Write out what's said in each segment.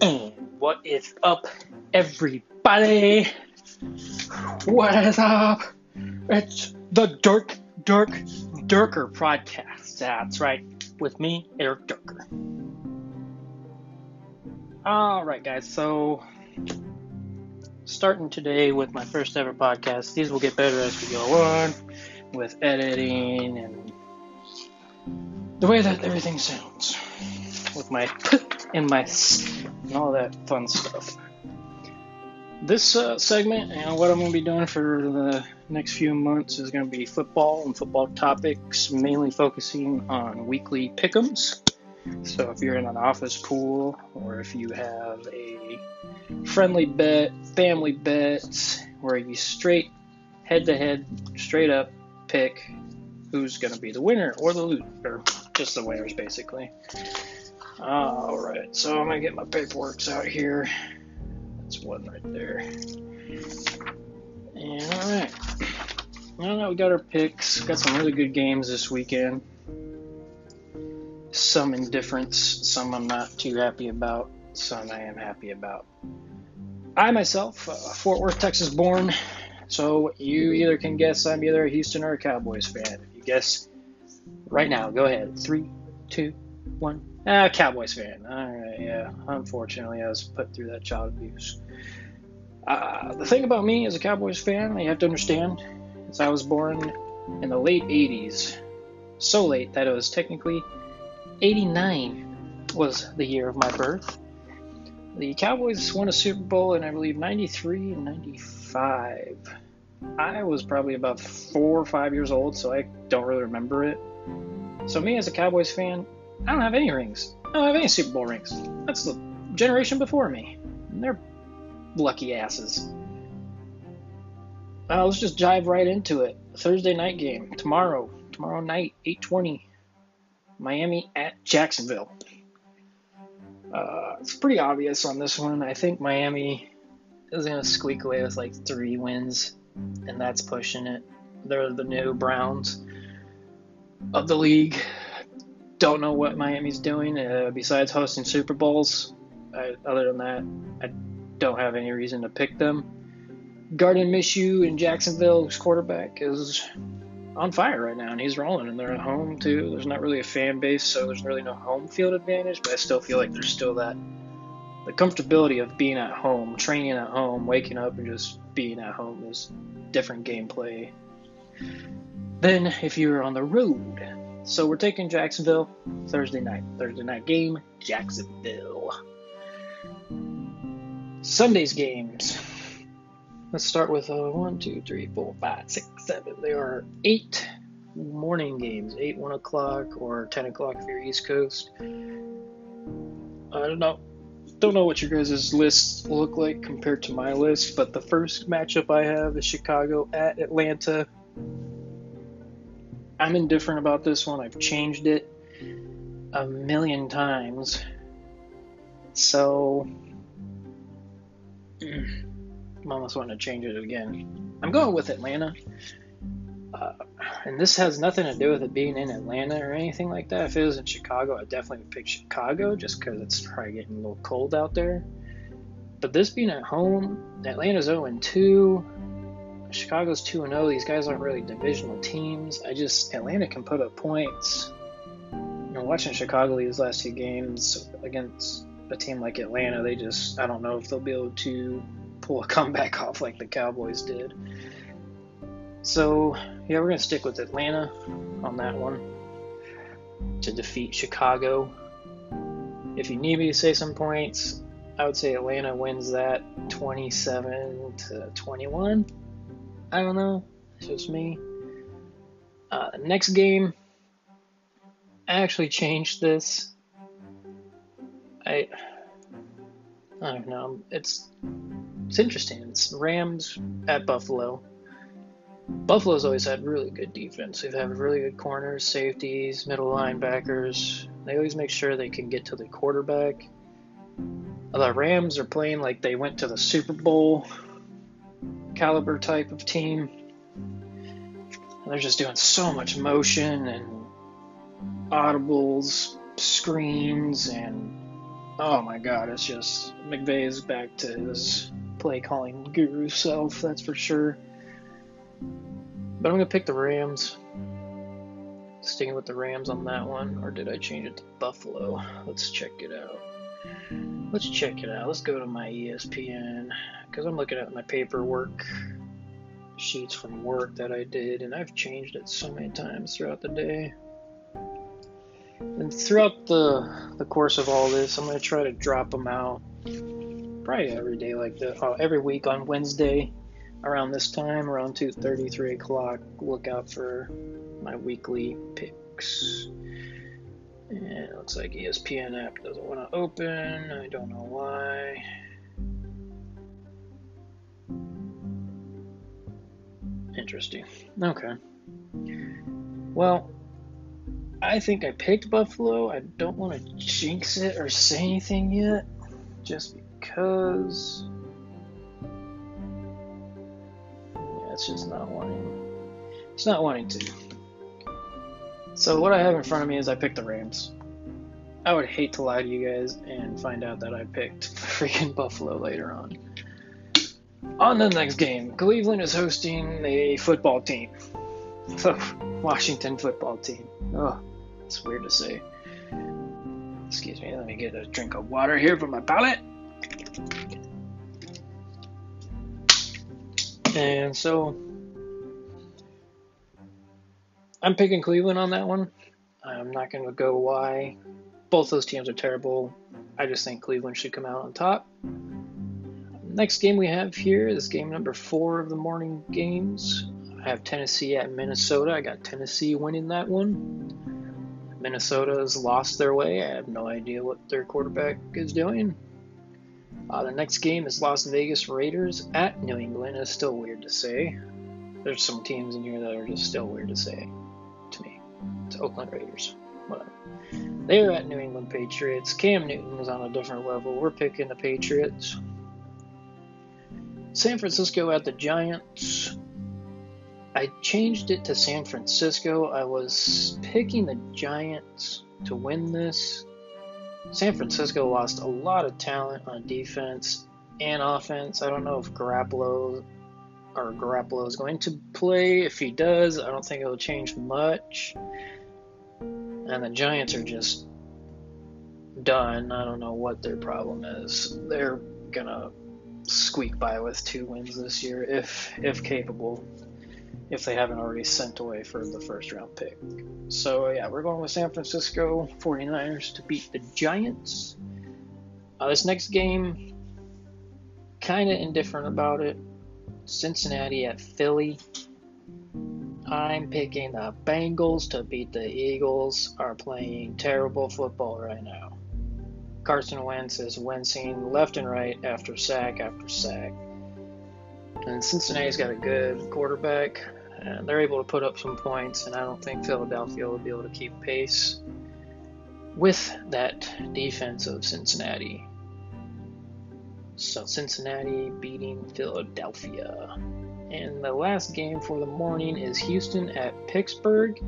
And what is up, everybody? What is up? It's the Dirk, Dirk, Dirker podcast. That's right, with me, Eric Dirker. Alright, guys, so starting today with my first ever podcast. These will get better as we go on with editing and the way that everything sounds with my and my and all that fun stuff. This uh, segment and what I'm going to be doing for the next few months is going to be football and football topics, mainly focusing on weekly pick'ems. So if you're in an office pool or if you have a friendly bet, family bets, where you straight head to head, straight up pick who's going to be the winner or the loser, just the winners basically. All right, so I'm gonna get my paperwork out here. That's one right there. And all right, now we got our picks. Got some really good games this weekend. Some indifference, some I'm not too happy about, some I am happy about. I myself, uh, Fort Worth, Texas born, so you either can guess I'm either a Houston or a Cowboys fan. If you guess right now, go ahead. Three, two, one. Ah, Cowboys fan. Yeah. Unfortunately, I was put through that child abuse. Uh, the thing about me as a Cowboys fan, you have to understand, is I was born in the late 80s. So late that it was technically 89 was the year of my birth. The Cowboys won a Super Bowl in, I believe, 93 and 95. I was probably about four or five years old, so I don't really remember it. So, me as a Cowboys fan, I don't have any rings. I don't have any Super Bowl rings. That's the generation before me. And they're lucky asses. Uh, let's just dive right into it. Thursday night game tomorrow. Tomorrow night, 8:20. Miami at Jacksonville. Uh, it's pretty obvious on this one. I think Miami is going to squeak away with like three wins, and that's pushing it. They're the new Browns of the league don't know what Miami's doing uh, besides hosting Super Bowls. I, other than that, I don't have any reason to pick them. Gardner Minshew in Jacksonville's quarterback is on fire right now, and he's rolling, and they're at home too. There's not really a fan base, so there's really no home field advantage, but I still feel like there's still that the comfortability of being at home, training at home, waking up and just being at home is different gameplay than if you're on the road. So we're taking Jacksonville Thursday night. Thursday night game, Jacksonville. Sunday's games. Let's start with uh, one, two, three, four, five, six, seven. There are eight morning games, eight one o'clock or ten o'clock if you're East Coast. I don't know, don't know what your guys' lists look like compared to my list, but the first matchup I have is Chicago at Atlanta. I'm indifferent about this one. I've changed it a million times. So, I'm almost wanting to change it again. I'm going with Atlanta. Uh, and this has nothing to do with it being in Atlanta or anything like that. If it was in Chicago, I'd definitely pick Chicago just because it's probably getting a little cold out there. But this being at home, Atlanta's 0 2. Chicago's 2 0. These guys aren't really divisional teams. I just, Atlanta can put up points. You know, watching Chicago these last two games against a team like Atlanta, they just, I don't know if they'll be able to pull a comeback off like the Cowboys did. So, yeah, we're going to stick with Atlanta on that one to defeat Chicago. If you need me to say some points, I would say Atlanta wins that 27 to 21. I don't know. It's just me. Uh, next game, I actually changed this. I I don't know. It's it's interesting. It's Rams at Buffalo. Buffalo's always had really good defense. They've had really good corners, safeties, middle linebackers. They always make sure they can get to the quarterback. The Rams are playing like they went to the Super Bowl caliber type of team. And they're just doing so much motion and audibles, screens, and oh my god, it's just McVay is back to his play calling guru self, that's for sure. But I'm gonna pick the Rams. Sticking with the Rams on that one, or did I change it to Buffalo? Let's check it out. Let's check it out. Let's go to my ESPN because I'm looking at my paperwork sheets from work that I did, and I've changed it so many times throughout the day. And throughout the the course of all this, I'm gonna try to drop them out probably every day like that. oh, every week on Wednesday around this time, around 2:30, 3 o'clock. Look out for my weekly picks. And it looks like ESPN app doesn't want to open. I don't know why. Interesting. Okay. Well, I think I picked Buffalo. I don't want to jinx it or say anything yet, just because. Yeah, it's just not wanting. It's not wanting to. So what I have in front of me is I picked the Rams. I would hate to lie to you guys and find out that I picked freaking Buffalo later on. On the next game, Cleveland is hosting a football team. The Washington football team. Oh, it's weird to say. Excuse me, let me get a drink of water here for my palate. And so I'm picking Cleveland on that one. I'm not going to go why. Both those teams are terrible. I just think Cleveland should come out on top. Next game we have here is game number four of the morning games. I have Tennessee at Minnesota. I got Tennessee winning that one. Minnesota's lost their way. I have no idea what their quarterback is doing. Uh, the next game is Las Vegas Raiders at New England. It's still weird to say. There's some teams in here that are just still weird to say It's Oakland Raiders. Whatever. They're at New England Patriots. Cam Newton is on a different level. We're picking the Patriots. San Francisco at the Giants. I changed it to San Francisco. I was picking the Giants to win this. San Francisco lost a lot of talent on defense and offense. I don't know if Garoppolo or Garoppolo is going to play. If he does, I don't think it'll change much. And the Giants are just done. I don't know what their problem is. They're gonna squeak by with two wins this year, if if capable, if they haven't already sent away for the first round pick. So yeah, we're going with San Francisco 49ers to beat the Giants. Uh, this next game, kind of indifferent about it. Cincinnati at Philly. I'm picking the Bengals to beat the Eagles. Are playing terrible football right now. Carson Wentz is wincing left and right after sack after sack. And Cincinnati's got a good quarterback, and they're able to put up some points, and I don't think Philadelphia will be able to keep pace with that defense of Cincinnati. So Cincinnati beating Philadelphia. And the last game for the morning is Houston at Pittsburgh.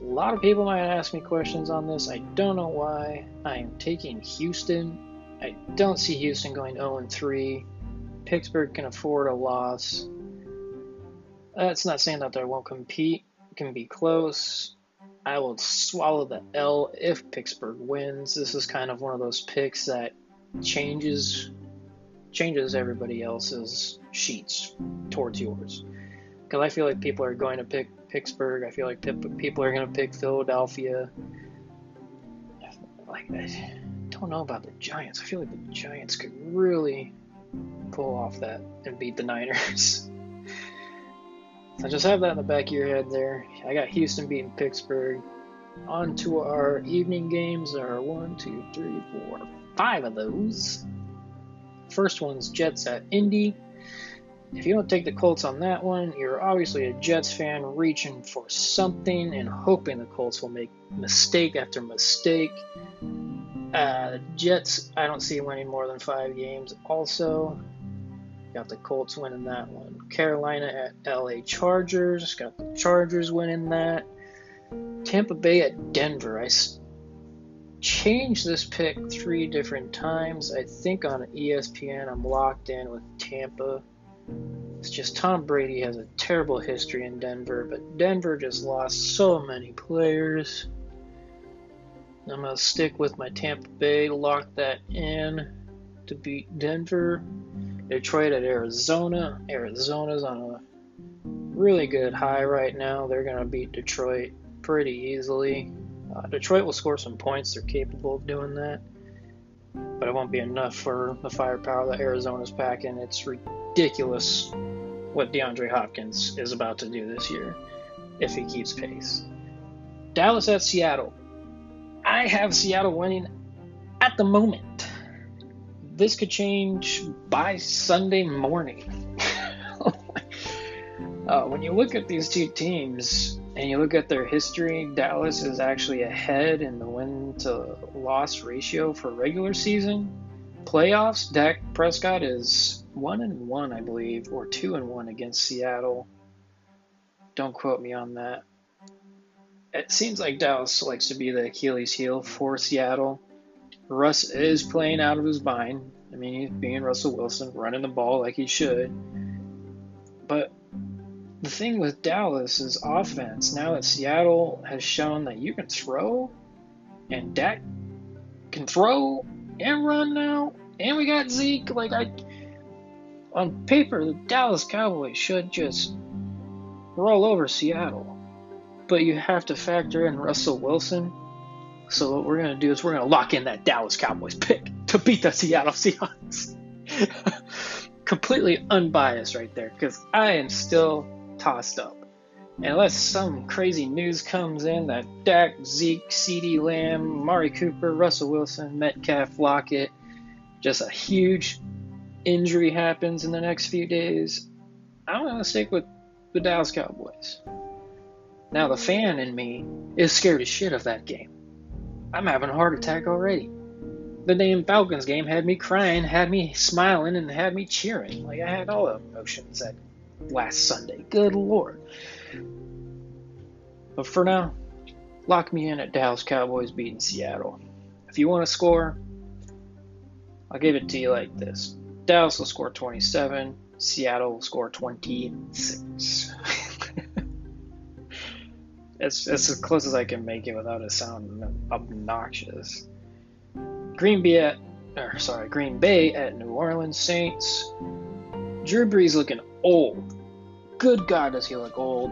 A lot of people might ask me questions on this. I don't know why. I am taking Houston. I don't see Houston going 0 3. Pittsburgh can afford a loss. That's not saying that they won't compete. It can be close. I will swallow the L if Pittsburgh wins. This is kind of one of those picks that changes changes everybody else's sheets towards yours. Because I feel like people are going to pick Pittsburgh. I feel like people are going to pick Philadelphia. Like don't know about the Giants. I feel like the Giants could really pull off that and beat the Niners. so just have that in the back of your head there. I got Houston beating Pittsburgh. On to our evening games. There are one, two, three, four, five of those. First one's Jets at Indy. If you don't take the Colts on that one, you're obviously a Jets fan reaching for something and hoping the Colts will make mistake after mistake. Uh, Jets, I don't see winning more than five games. Also, got the Colts winning that one. Carolina at LA Chargers, got the Chargers winning that. Tampa Bay at Denver. I changed this pick three different times. I think on ESPN I'm locked in with Tampa. It's just Tom Brady has a terrible history in Denver, but Denver just lost so many players. I'm going to stick with my Tampa Bay, lock that in to beat Denver. Detroit at Arizona. Arizona's on a really good high right now. They're going to beat Detroit pretty easily. Uh, Detroit will score some points. They're capable of doing that. But it won't be enough for the firepower that Arizona's packing. It's ridiculous what DeAndre Hopkins is about to do this year if he keeps pace. Dallas at Seattle. I have Seattle winning at the moment. This could change by Sunday morning. uh, when you look at these two teams and you look at their history, Dallas is actually ahead in the win to loss ratio for regular season. Playoffs, Dak Prescott is one and one, I believe, or two and one against Seattle. Don't quote me on that. It seems like Dallas likes to be the Achilles heel for Seattle. Russ is playing out of his mind. I mean, he's being Russell Wilson, running the ball like he should. But the thing with Dallas is offense. Now that Seattle has shown that you can throw, and Dak can throw and run now, and we got Zeke. Like I, on paper, the Dallas Cowboys should just roll over Seattle, but you have to factor in Russell Wilson. So what we're gonna do is we're gonna lock in that Dallas Cowboys pick to beat the Seattle Seahawks. Completely unbiased right there, because I am still tossed up. Unless some crazy news comes in that Dak, Zeke, CeeDee Lamb, Mari Cooper, Russell Wilson, Metcalf, Lockett, just a huge injury happens in the next few days, I'm going to stick with the Dallas Cowboys. Now, the fan in me is scared as shit of that game. I'm having a heart attack already. The damn Falcons game had me crying, had me smiling, and had me cheering. Like, I had all the emotions that last Sunday. Good lord. But for now, lock me in at Dallas Cowboys beating Seattle. If you want to score, I'll give it to you like this Dallas will score 27, Seattle will score 26. it's, as close as I can make it without it sounding obnoxious. Green Bay at, or sorry, Green Bay at New Orleans Saints. Drew Brees looking old. Good God, does he look old?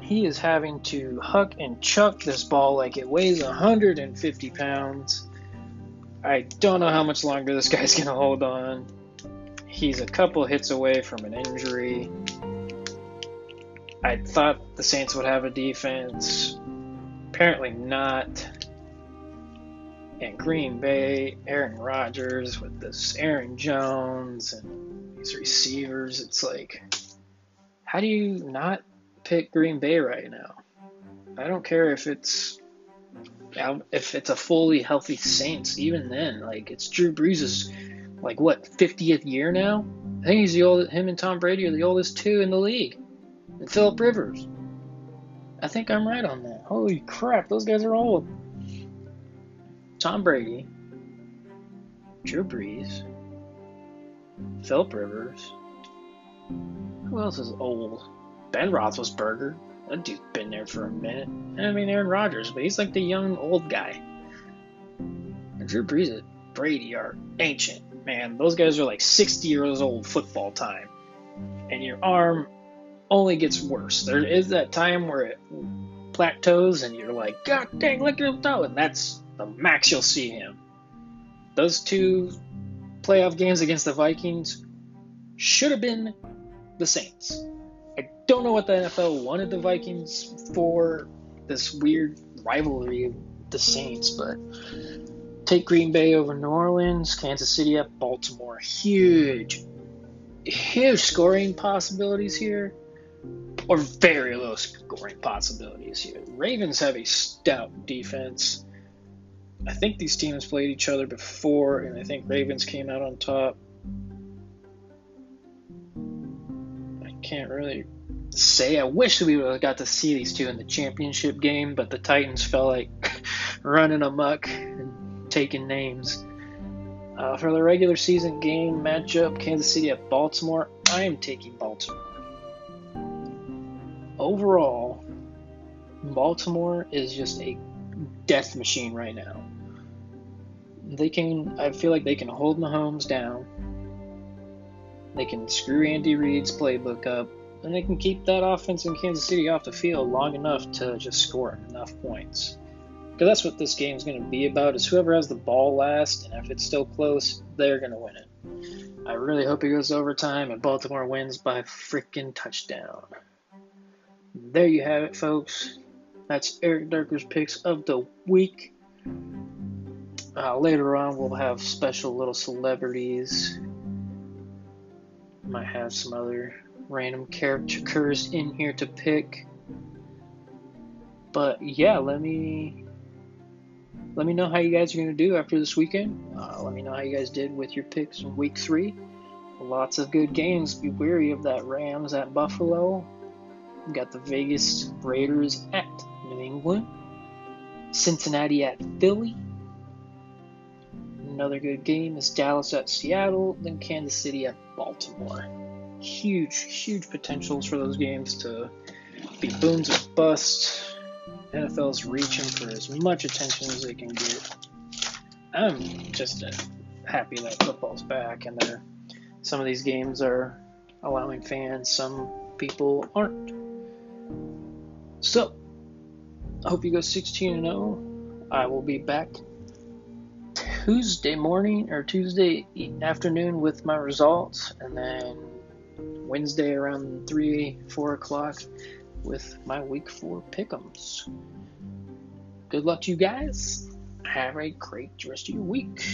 He is having to huck and chuck this ball like it weighs 150 pounds. I don't know how much longer this guy's going to hold on. He's a couple hits away from an injury. I thought the Saints would have a defense. Apparently not. And Green Bay, Aaron Rodgers with this Aaron Jones and these receivers, it's like how do you not pick Green Bay right now? I don't care if it's um, if it's a fully healthy Saints. Even then, like it's Drew Brees' like what 50th year now. I think he's the oldest. Him and Tom Brady are the oldest two in the league. And Philip Rivers. I think I'm right on that. Holy crap, those guys are old. Tom Brady, Drew Brees, Philip Rivers, who else is old? Ben Roethlisberger. That dude's been there for a minute. I mean, Aaron Rodgers, but he's like the young old guy. And Drew Brees and Brady are ancient. Man, those guys are like 60 years old football time. And your arm only gets worse. There is that time where it plateaus and you're like, God dang, look at him go. And that's the max you'll see him. Those two playoff games against the Vikings should have been the Saints. I don't know what the NFL wanted the Vikings for this weird rivalry of the Saints, but take Green Bay over New Orleans, Kansas City at Baltimore. Huge, huge scoring possibilities here, or very low scoring possibilities here. Ravens have a stout defense. I think these teams played each other before, and I think Ravens came out on top. I can't really say. I wish we would have got to see these two in the championship game, but the Titans felt like running amok and taking names. Uh, for the regular season game matchup, Kansas City at Baltimore, I am taking Baltimore. Overall, Baltimore is just a death machine right now. They can, I feel like they can hold Mahomes down. They can screw Andy Reid's playbook up, and they can keep that offense in Kansas City off the field long enough to just score enough points. Because that's what this game's going to be about: is whoever has the ball last, and if it's still close, they're going to win it. I really hope it goes overtime and Baltimore wins by freaking touchdown. There you have it, folks. That's Eric Darker's picks of the week. Uh, later on, we'll have special little celebrities. Might have some other random characters in here to pick. But yeah, let me let me know how you guys are going to do after this weekend. Uh, let me know how you guys did with your picks in week three. Lots of good games. Be wary of that Rams at Buffalo. We got the Vegas Raiders at New England. Cincinnati at Philly. Another good game is Dallas at Seattle, then Kansas City at Baltimore. Huge, huge potentials for those games to be booms or busts. NFL's reaching for as much attention as they can get. I'm just uh, happy that football's back and that some of these games are allowing fans, some people aren't. So, I hope you go 16 and 0. I will be back Tuesday morning or Tuesday afternoon with my results, and then Wednesday around 3, 4 o'clock with my week 4 pickums. Good luck to you guys. Have a great rest of your week.